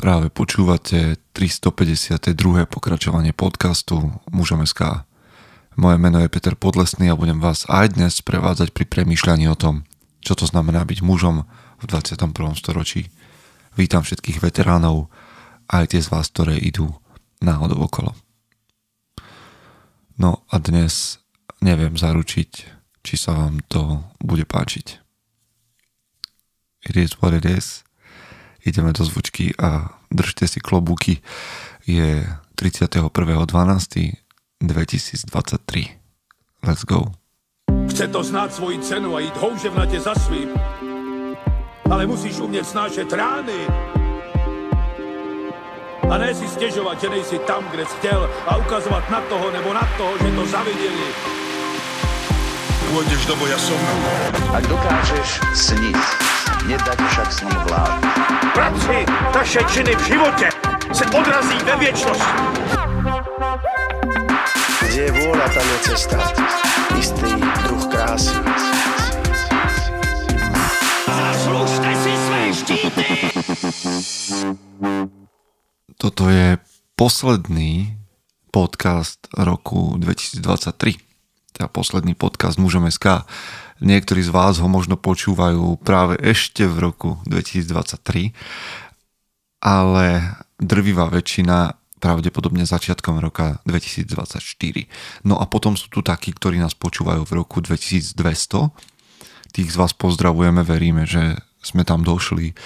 Práve počúvate 352. pokračovanie podcastu Mužom SK. Moje meno je Peter Podlesný a budem vás aj dnes prevádzať pri premýšľaní o tom, čo to znamená byť mužom v 21. storočí. Vítam všetkých veteránov aj tie z vás, ktoré idú náhodou okolo. No a dnes neviem zaručiť, či sa vám to bude páčiť. It is what it is ideme do zvučky a držte si klobúky. Je 31.12.2023. Let's go. Chce to znát svoji cenu a jít houževnatě za svým. Ale musíš umět snášet rány. A ne si stěžovat, že nejsi tam, kde jsi chtěl a ukazovat na toho nebo na toho, že to zaviděli. Pôjdeš do boja som. Ak dokážeš sniť, nedať však sním vlád. Práci taše činy v životě se odrazí ve věčnosti. Kde je vôľa, tam je cesta. Istý druh krásy. Zaslužte si své štíty! Toto je posledný podcast roku 2023 teda posledný podcast Mužom SK. Niektorí z vás ho možno počúvajú práve ešte v roku 2023, ale drvivá väčšina pravdepodobne začiatkom roka 2024. No a potom sú tu takí, ktorí nás počúvajú v roku 2200. Tých z vás pozdravujeme, veríme, že sme tam došli.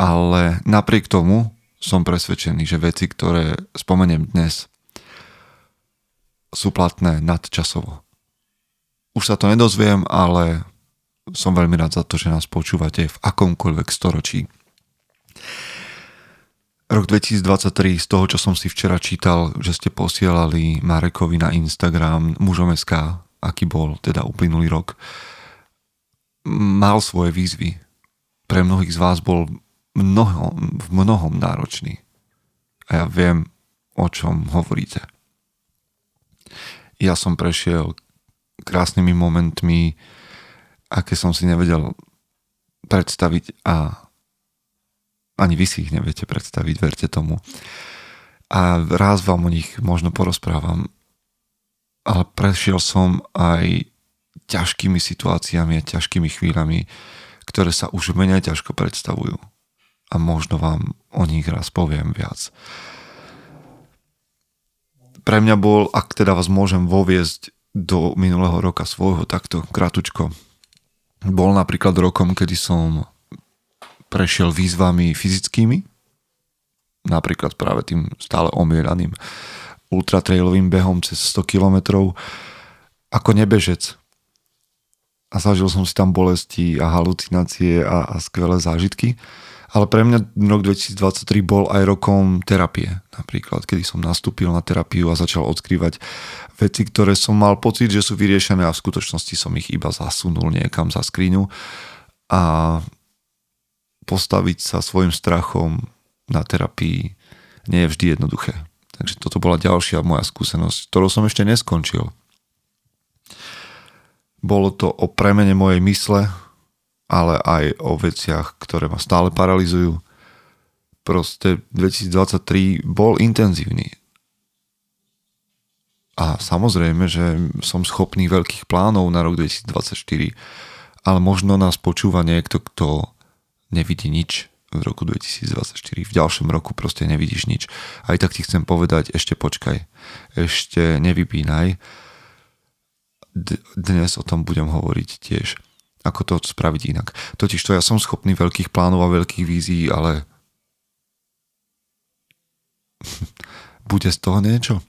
Ale napriek tomu som presvedčený, že veci, ktoré spomeniem dnes, sú platné nadčasovo. Už sa to nedozviem, ale som veľmi rád za to, že nás počúvate v akomkoľvek storočí. Rok 2023, z toho, čo som si včera čítal, že ste posielali Marekovi na Instagram mužom SK, aký bol teda uplynulý rok, mal svoje výzvy. Pre mnohých z vás bol mnoho, v mnohom náročný. A ja viem, o čom hovoríte. Ja som prešiel krásnymi momentmi, aké som si nevedel predstaviť a ani vy si ich neviete predstaviť, verte tomu. A raz vám o nich možno porozprávam, ale prešiel som aj ťažkými situáciami a ťažkými chvíľami, ktoré sa už menej ťažko predstavujú. A možno vám o nich raz poviem viac. Pre mňa bol, ak teda vás môžem voviesť do minulého roka svojho takto kratučko. Bol napríklad rokom, kedy som prešiel výzvami fyzickými, napríklad práve tým stále omieraným ultratrailovým behom cez 100 kilometrov ako nebežec. A zažil som si tam bolesti a halucinácie a, a skvelé zážitky. Ale pre mňa rok 2023 bol aj rokom terapie. Napríklad, kedy som nastúpil na terapiu a začal odkrývať veci, ktoré som mal pocit, že sú vyriešené a v skutočnosti som ich iba zasunul niekam za skriňu a postaviť sa svojim strachom na terapii nie je vždy jednoduché. Takže toto bola ďalšia moja skúsenosť, ktorou som ešte neskončil. Bolo to o premene mojej mysle, ale aj o veciach, ktoré ma stále paralizujú. Proste 2023 bol intenzívny. A samozrejme, že som schopný veľkých plánov na rok 2024, ale možno nás počúva niekto, kto nevidí nič v roku 2024. V ďalšom roku proste nevidíš nič. Aj tak ti chcem povedať, ešte počkaj, ešte nevypínaj. Dnes o tom budem hovoriť tiež ako to spraviť inak. Totiž to ja som schopný veľkých plánov a veľkých vízií, ale bude z toho niečo?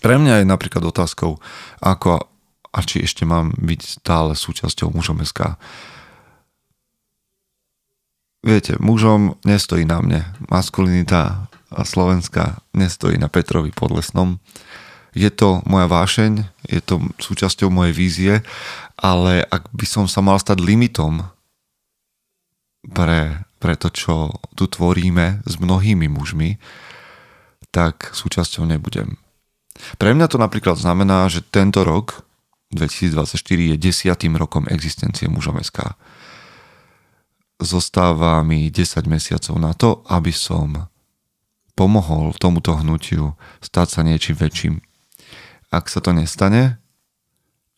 Pre mňa je napríklad otázkou, ako a či ešte mám byť stále súčasťou mužom SK. Viete, mužom nestojí na mne. Maskulinita Slovenska nestojí na Petrovi Podlesnom. Je to moja vášeň, je to súčasťou mojej vízie ale ak by som sa mal stať limitom pre, pre to, čo tu tvoríme s mnohými mužmi, tak súčasťou nebudem. Pre mňa to napríklad znamená, že tento rok, 2024, je desiatým rokom existencie mužom SK. zostáva mi 10 mesiacov na to, aby som pomohol tomuto hnutiu stať sa niečím väčším. Ak sa to nestane,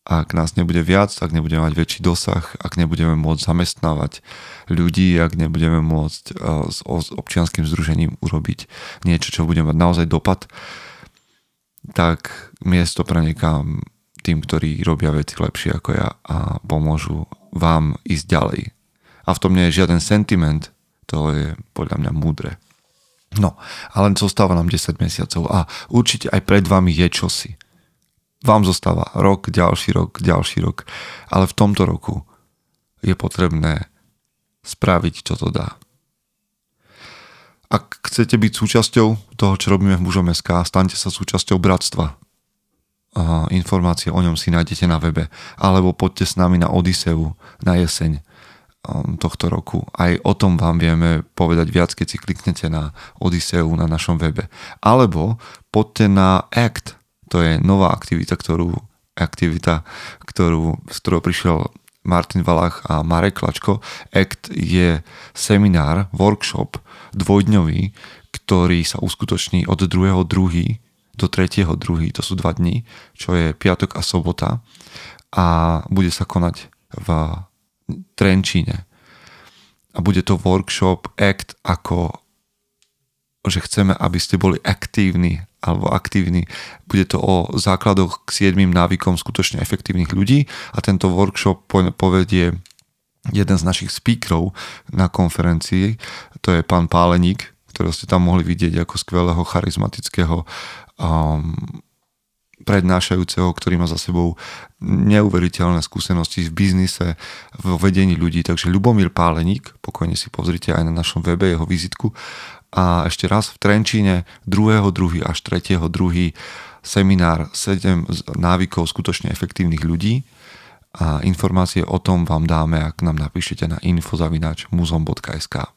ak nás nebude viac, ak nebudeme mať väčší dosah, ak nebudeme môcť zamestnávať ľudí, ak nebudeme môcť eh, s občianským združením urobiť niečo, čo bude mať naozaj dopad, tak miesto prenekám tým, ktorí robia veci lepšie ako ja a pomôžu vám ísť ďalej. A v tom nie je žiaden sentiment, to je podľa mňa múdre. No, ale zostáva nám 10 mesiacov a určite aj pred vami je čosi. Vám zostáva rok, ďalší rok, ďalší rok, ale v tomto roku je potrebné spraviť, čo to dá. Ak chcete byť súčasťou toho, čo robíme v mužom SK, staňte sa súčasťou bratstva. A informácie o ňom si nájdete na webe. Alebo poďte s nami na Odiseu na jeseň um, tohto roku. Aj o tom vám vieme povedať viac, keď si kliknete na Odiseu na našom webe. Alebo poďte na ACT, to je nová aktivita, ktorú, aktivita, ktorú, z ktorou prišiel Martin Valach a Marek Klačko. ACT je seminár, workshop dvojdňový, ktorý sa uskutoční od 2.2. do 3.2. To sú dva dni, čo je piatok a sobota a bude sa konať v Trenčíne. A bude to workshop ACT ako že chceme, aby ste boli aktívni alebo aktívni. Bude to o základoch k 7 návykom skutočne efektívnych ľudí a tento workshop povedie jeden z našich speakerov na konferencii, to je pán Páleník, ktorého ste tam mohli vidieť ako skvelého, charizmatického um, prednášajúceho, ktorý má za sebou neuveriteľné skúsenosti v biznise, vo vedení ľudí. Takže Ľubomír Páleník, pokojne si pozrite aj na našom webe jeho vizitku a ešte raz v Trenčíne 2.2. až 3.2. seminár 7 návykov skutočne efektívnych ľudí a informácie o tom vám dáme, ak nám napíšete na infozavinač muzom.sk.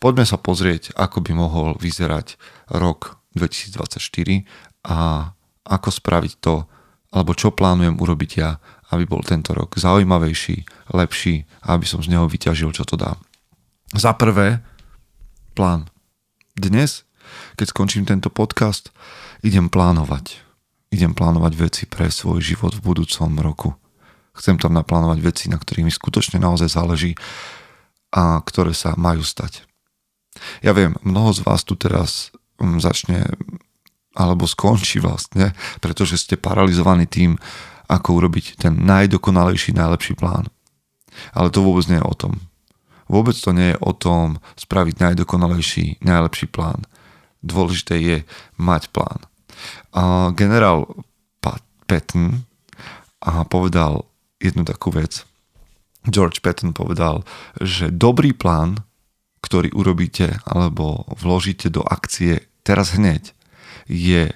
Poďme sa pozrieť, ako by mohol vyzerať rok 2024 a ako spraviť to, alebo čo plánujem urobiť ja, aby bol tento rok zaujímavejší, lepší a aby som z neho vyťažil, čo to dá. Za prvé, plán. Dnes, keď skončím tento podcast, idem plánovať. Idem plánovať veci pre svoj život v budúcom roku. Chcem tam naplánovať veci, na ktorých mi skutočne naozaj záleží a ktoré sa majú stať. Ja viem, mnoho z vás tu teraz mm, začne alebo skončí vlastne, pretože ste paralizovaní tým, ako urobiť ten najdokonalejší, najlepší plán. Ale to vôbec nie je o tom. Vôbec to nie je o tom spraviť najdokonalejší, najlepší plán. Dôležité je mať plán. A generál Patton a povedal jednu takú vec. George Patton povedal, že dobrý plán, ktorý urobíte alebo vložíte do akcie teraz hneď, je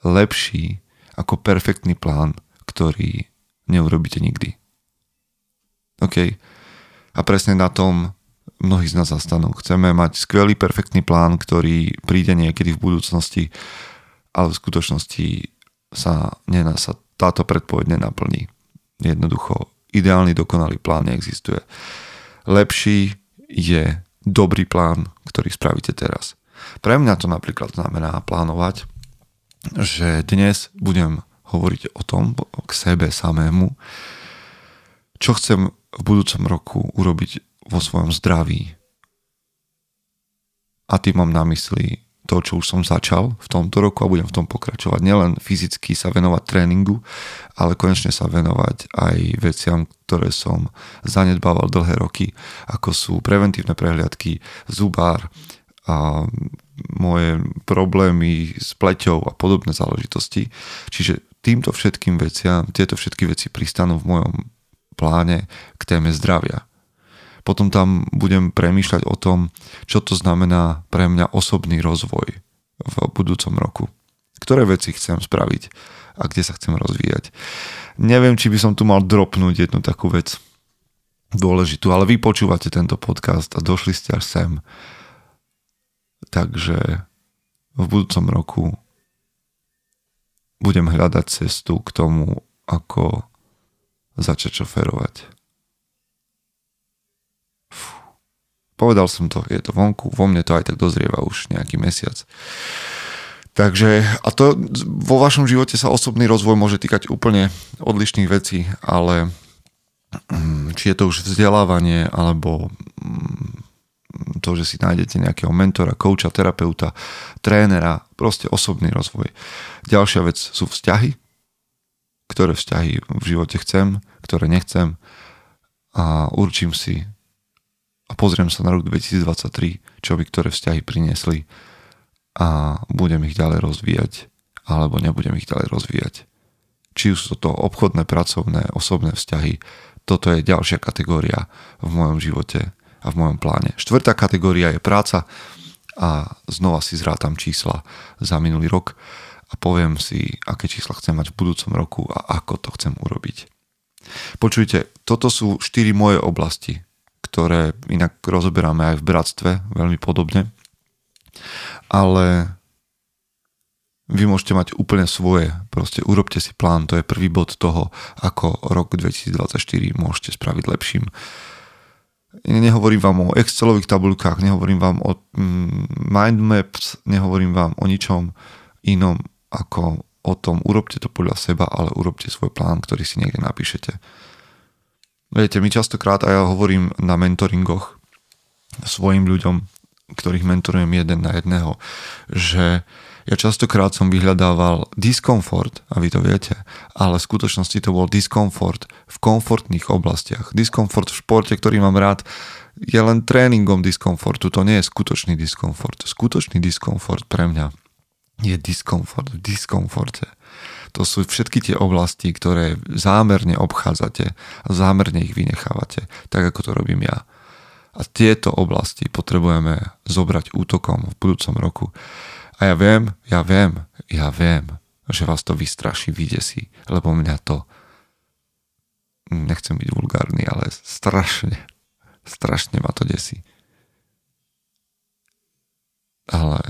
lepší ako perfektný plán, ktorý neurobíte nikdy. OK, a presne na tom mnohí z nás zastanú. Chceme mať skvelý, perfektný plán, ktorý príde niekedy v budúcnosti, ale v skutočnosti sa, nená, sa táto predpoveď nenaplní. Jednoducho, ideálny, dokonalý plán neexistuje. Lepší je dobrý plán, ktorý spravíte teraz. Pre mňa to napríklad znamená plánovať, že dnes budem hovoriť o tom k sebe samému, čo chcem v budúcom roku urobiť vo svojom zdraví. A tým mám na mysli to, čo už som začal v tomto roku a budem v tom pokračovať. Nielen fyzicky sa venovať tréningu, ale konečne sa venovať aj veciam, ktoré som zanedbával dlhé roky, ako sú preventívne prehliadky, zubár, a moje problémy s pleťou a podobné záležitosti. Čiže týmto všetkým veciam, tieto všetky veci pristanú v mojom pláne k téme zdravia. Potom tam budem premýšľať o tom, čo to znamená pre mňa osobný rozvoj v budúcom roku. Ktoré veci chcem spraviť a kde sa chcem rozvíjať. Neviem, či by som tu mal dropnúť jednu takú vec dôležitú, ale vy počúvate tento podcast a došli ste až sem. Takže v budúcom roku budem hľadať cestu k tomu, ako začať šoferovať. Povedal som to, je to vonku, vo mne to aj tak dozrieva už nejaký mesiac. Takže, a to vo vašom živote sa osobný rozvoj môže týkať úplne odlišných vecí, ale mm, či je to už vzdelávanie, alebo mm, to, že si nájdete nejakého mentora, kouča, terapeuta, trénera, proste osobný rozvoj. Ďalšia vec sú vzťahy, ktoré vzťahy v živote chcem, ktoré nechcem a určím si a pozriem sa na rok 2023, čo by ktoré vzťahy priniesli a budem ich ďalej rozvíjať alebo nebudem ich ďalej rozvíjať. Či už sú to obchodné, pracovné, osobné vzťahy, toto je ďalšia kategória v mojom živote a v mojom pláne. Štvrtá kategória je práca a znova si zrátam čísla za minulý rok a poviem si, aké čísla chcem mať v budúcom roku a ako to chcem urobiť. Počujte, toto sú štyri moje oblasti, ktoré inak rozoberáme aj v bratstve veľmi podobne. Ale vy môžete mať úplne svoje, proste urobte si plán, to je prvý bod toho, ako rok 2024 môžete spraviť lepším. Nehovorím vám o Excelových tabulkách, nehovorím vám o mm, mind maps, nehovorím vám o ničom inom ako o tom, urobte to podľa seba, ale urobte svoj plán, ktorý si niekde napíšete. Viete, my častokrát, a ja hovorím na mentoringoch svojim ľuďom, ktorých mentorujem jeden na jedného, že ja častokrát som vyhľadával diskomfort, a vy to viete, ale v skutočnosti to bol diskomfort v komfortných oblastiach. Diskomfort v športe, ktorý mám rád, je len tréningom diskomfortu, to nie je skutočný diskomfort. Skutočný diskomfort pre mňa je diskomfort v diskomforte. To sú všetky tie oblasti, ktoré zámerne obchádzate a zámerne ich vynechávate, tak ako to robím ja. A tieto oblasti potrebujeme zobrať útokom v budúcom roku. A ja viem, ja viem, ja viem, že vás to vystraší, vydesí, lebo mňa to nechcem byť vulgárny, ale strašne, strašne ma to desí. Ale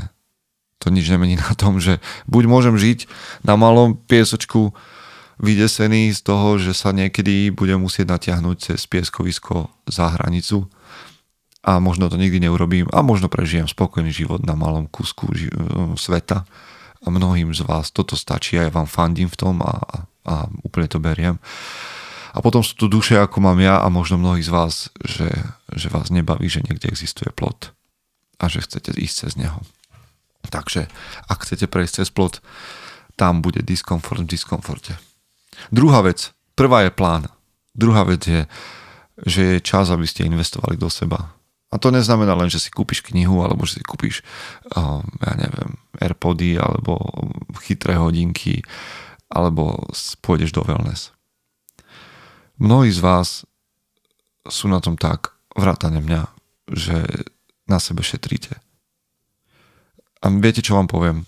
to nič nemení na tom, že buď môžem žiť na malom piesočku vydesený z toho, že sa niekedy budem musieť natiahnuť cez pieskovisko za hranicu a možno to nikdy neurobím a možno prežijem spokojný život na malom kusku ži- sveta a mnohým z vás toto stačí a ja vám fandím v tom a, a, a úplne to beriem. A potom sú tu duše, ako mám ja a možno mnohí z vás, že, že vás nebaví, že niekde existuje plot a že chcete ísť cez neho. Takže ak chcete prejsť cez plot, tam bude diskomfort v diskomforte. Druhá vec, prvá je plán. Druhá vec je, že je čas, aby ste investovali do seba. A to neznamená len, že si kúpiš knihu, alebo že si kúpiš, um, ja neviem, Airpody, alebo chytré hodinky, alebo pôjdeš do wellness. Mnohí z vás sú na tom tak, vrátane mňa, že na sebe šetríte a viete, čo vám poviem?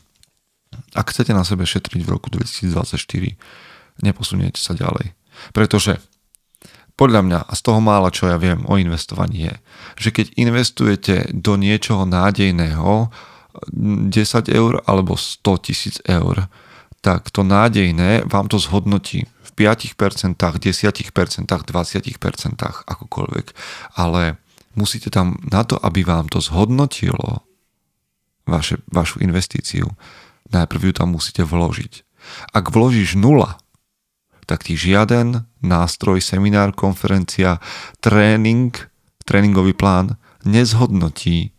Ak chcete na sebe šetriť v roku 2024, neposuniete sa ďalej. Pretože podľa mňa, a z toho mála, čo ja viem o investovaní je, že keď investujete do niečoho nádejného 10 eur alebo 100 tisíc eur, tak to nádejné vám to zhodnotí v 5%, 10%, 20%, akokoľvek. Ale musíte tam na to, aby vám to zhodnotilo, vaše, vašu investíciu, najprv ju tam musíte vložiť. Ak vložíš nula, tak ti žiaden nástroj, seminár, konferencia, tréning, tréningový plán nezhodnotí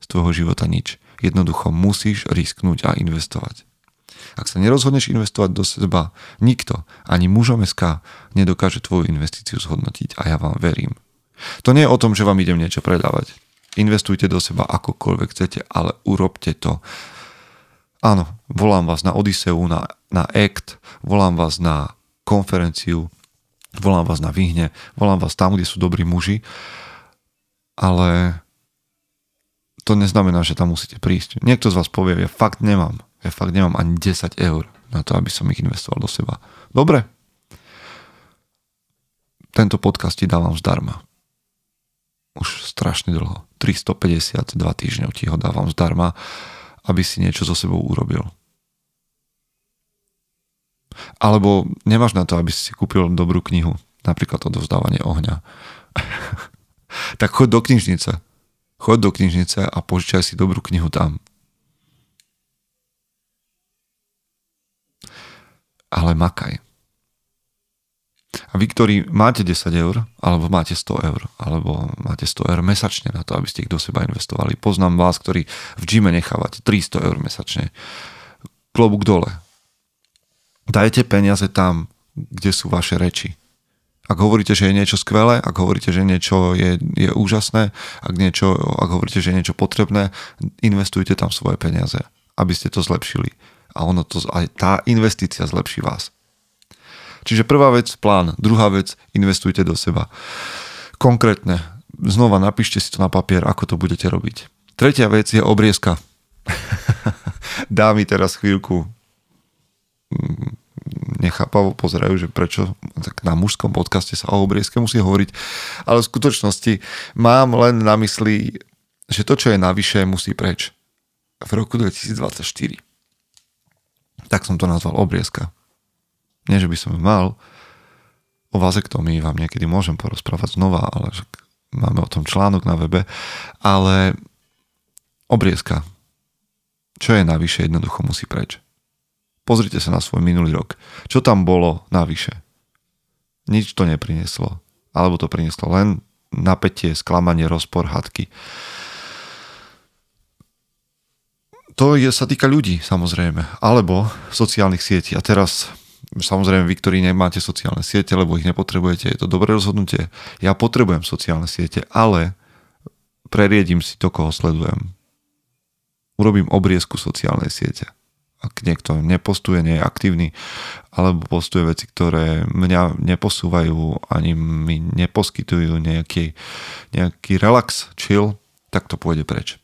z tvojho života nič. Jednoducho musíš risknúť a investovať. Ak sa nerozhodneš investovať do seba, nikto, ani mužom SK, nedokáže tvoju investíciu zhodnotiť a ja vám verím. To nie je o tom, že vám idem niečo predávať. Investujte do seba akokoľvek chcete, ale urobte to. Áno, volám vás na Odiseu, na, na ACT, volám vás na konferenciu, volám vás na Vyhne, volám vás tam, kde sú dobrí muži, ale to neznamená, že tam musíte prísť. Niekto z vás povie, ja fakt nemám, ja fakt nemám ani 10 eur na to, aby som ich investoval do seba. Dobre, tento podcast ti dávam zdarma už strašne dlho. 352 týždňov ti ho dávam zdarma, aby si niečo so sebou urobil. Alebo nemáš na to, aby si kúpil dobrú knihu, napríklad o dovzdávanie ohňa. tak choď do knižnice. Choď do knižnice a požičaj si dobrú knihu tam. Ale makaj. A vy, ktorí máte 10 eur, alebo máte 100 eur, alebo máte 100 eur mesačne na to, aby ste ich do seba investovali. Poznám vás, ktorí v gyme nechávate 300 eur mesačne. Klobúk dole. Dajte peniaze tam, kde sú vaše reči. Ak hovoríte, že je niečo skvelé, ak hovoríte, že niečo je, je úžasné, ak, niečo, ak hovoríte, že je niečo potrebné, investujte tam svoje peniaze, aby ste to zlepšili. A ono to, aj tá investícia zlepší vás. Čiže prvá vec, plán. Druhá vec, investujte do seba. Konkrétne, znova napíšte si to na papier, ako to budete robiť. Tretia vec je obriezka. Dá mi teraz chvíľku mm, nechápavo pozerajú, že prečo tak na mužskom podcaste sa o obriezke musí hovoriť, ale v skutočnosti mám len na mysli, že to, čo je navyše, musí preč. V roku 2024. Tak som to nazval obriezka. Nie, že by som mal. O vazektomii vám niekedy môžem porozprávať znova, ale máme o tom článok na webe. Ale obriezka. Čo je navyše, jednoducho musí preč. Pozrite sa na svoj minulý rok. Čo tam bolo navyše? Nič to neprineslo. Alebo to prinieslo len napätie, sklamanie, rozpor, hadky. To je, sa týka ľudí, samozrejme. Alebo sociálnych sietí. A teraz Samozrejme, vy, ktorí nemáte sociálne siete, lebo ich nepotrebujete, je to dobré rozhodnutie. Ja potrebujem sociálne siete, ale preriedím si to, koho sledujem. Urobím obriezku sociálnej siete. Ak niekto nepostuje, nie je aktívny, alebo postuje veci, ktoré mňa neposúvajú, ani mi neposkytujú nejaký, nejaký relax, chill, tak to pôjde preč.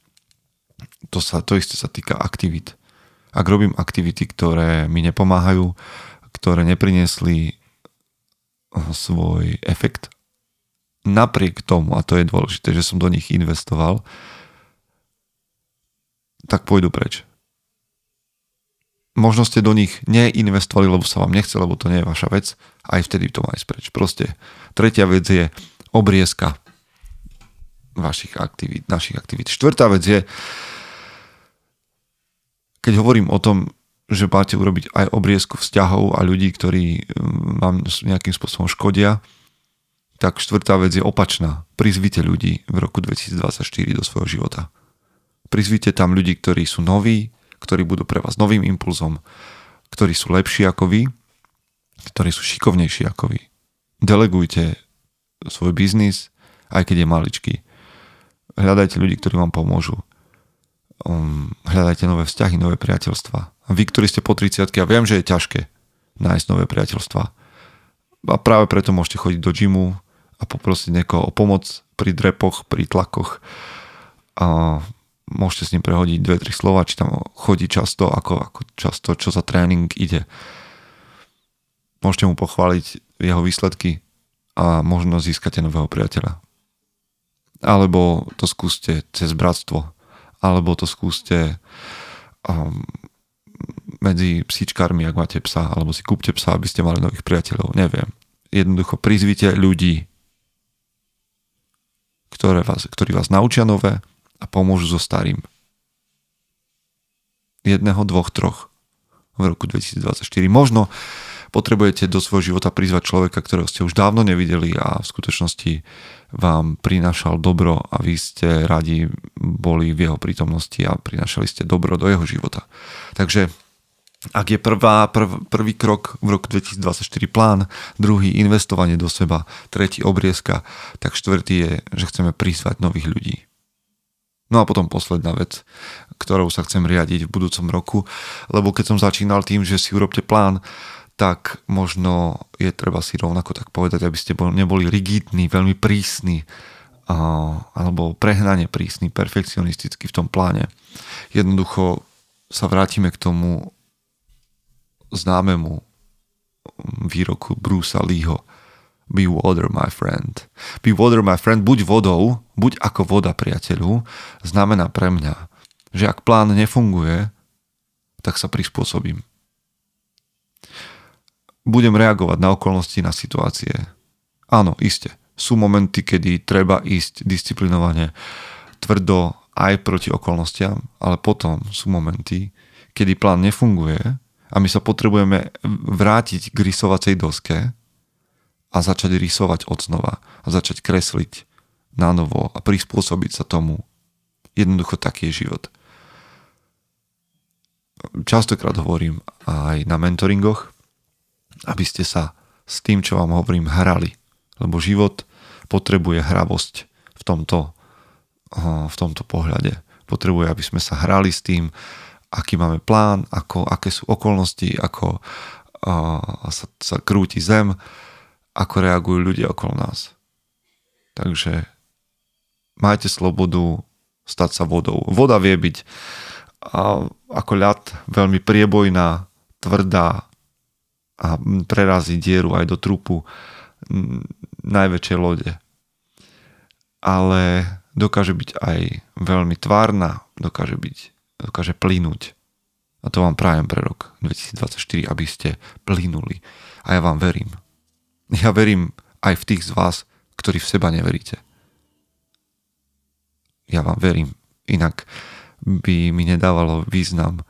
To, sa, to isté sa týka aktivít. Ak robím aktivity, ktoré mi nepomáhajú, ktoré nepriniesli eh, svoj efekt. Napriek tomu, a to je dôležité, že som do nich investoval, tak pôjdu preč. Možno ste do nich neinvestovali, lebo sa vám nechce, lebo to nie je vaša vec, aj vtedy to má ísť preč. Proste tretia vec je obriezka vašich aktivít, našich aktivít. Štvrtá vec je, keď hovorím o tom, že máte urobiť aj obriezku vzťahov a ľudí, ktorí mm, vám nejakým spôsobom škodia, tak štvrtá vec je opačná. Prizvite ľudí v roku 2024 do svojho života. Prizvite tam ľudí, ktorí sú noví, ktorí budú pre vás novým impulzom, ktorí sú lepší ako vy, ktorí sú šikovnejší ako vy. Delegujte svoj biznis, aj keď je maličký. Hľadajte ľudí, ktorí vám pomôžu. Um, hľadajte nové vzťahy, nové priateľstva vy, ktorí ste po 30 a viem, že je ťažké nájsť nové priateľstva. A práve preto môžete chodiť do gymu a poprosiť niekoho o pomoc pri drepoch, pri tlakoch. A môžete s ním prehodiť dve, tri slova, či tam chodí často, ako, ako často, čo za tréning ide. Môžete mu pochváliť jeho výsledky a možno získate nového priateľa. Alebo to skúste cez bratstvo, alebo to skúste um, medzi psíčkármi, ak máte psa, alebo si kúpte psa, aby ste mali nových priateľov, neviem. Jednoducho prizvite ľudí, ktoré vás, ktorí vás naučia nové a pomôžu so starým. Jedného, dvoch, troch v roku 2024. Možno potrebujete do svojho života prizvať človeka, ktorého ste už dávno nevideli a v skutočnosti vám prinášal dobro a vy ste radi boli v jeho prítomnosti a prinášali ste dobro do jeho života. Takže ak je prvá, prv, prvý krok v roku 2024 plán, druhý investovanie do seba, tretí obriezka, tak štvrtý je, že chceme prizvať nových ľudí. No a potom posledná vec, ktorou sa chcem riadiť v budúcom roku, lebo keď som začínal tým, že si urobte plán, tak možno je treba si rovnako tak povedať, aby ste neboli rigidní, veľmi prísni, alebo prehnane prísni, perfekcionisticky v tom pláne. Jednoducho sa vrátime k tomu známemu výroku Brusa Leeho Be water, my friend. Be water, my friend. Buď vodou, buď ako voda, priateľu, znamená pre mňa, že ak plán nefunguje, tak sa prispôsobím. Budem reagovať na okolnosti, na situácie. Áno, iste. Sú momenty, kedy treba ísť disciplinovane tvrdo aj proti okolnostiam, ale potom sú momenty, kedy plán nefunguje a my sa potrebujeme vrátiť k rysovacej doske a začať rysovať od znova a začať kresliť na novo a prispôsobiť sa tomu. Jednoducho taký je život. Častokrát hovorím aj na mentoringoch, aby ste sa s tým, čo vám hovorím, hrali. Lebo život potrebuje hravosť v tomto, v tomto pohľade. Potrebuje, aby sme sa hrali s tým, aký máme plán, ako, aké sú okolnosti, ako uh, sa, sa krúti zem, ako reagujú ľudia okolo nás. Takže majte slobodu stať sa vodou. Voda vie byť ako ľad veľmi priebojná, tvrdá a prerazí dieru aj do trupu najväčšej lode. Ale dokáže byť aj veľmi tvárna, dokáže byť, dokáže plynúť. A to vám prajem pre rok 2024, aby ste plynuli. A ja vám verím. Ja verím aj v tých z vás, ktorí v seba neveríte. Ja vám verím. Inak by mi nedávalo význam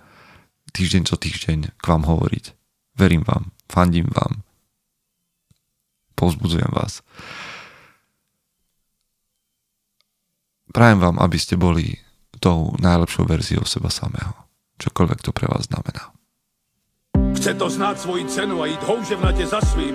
týždeň čo týždeň k vám hovoriť. Verím vám, fandím vám, povzbudzujem vás. Prajem vám, aby ste boli tou najlepšou verziou seba samého. Čokoľvek to pre vás znamená. Chce to znát svoji cenu a jít houževnatě za svým.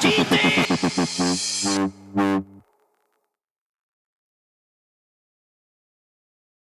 DJ.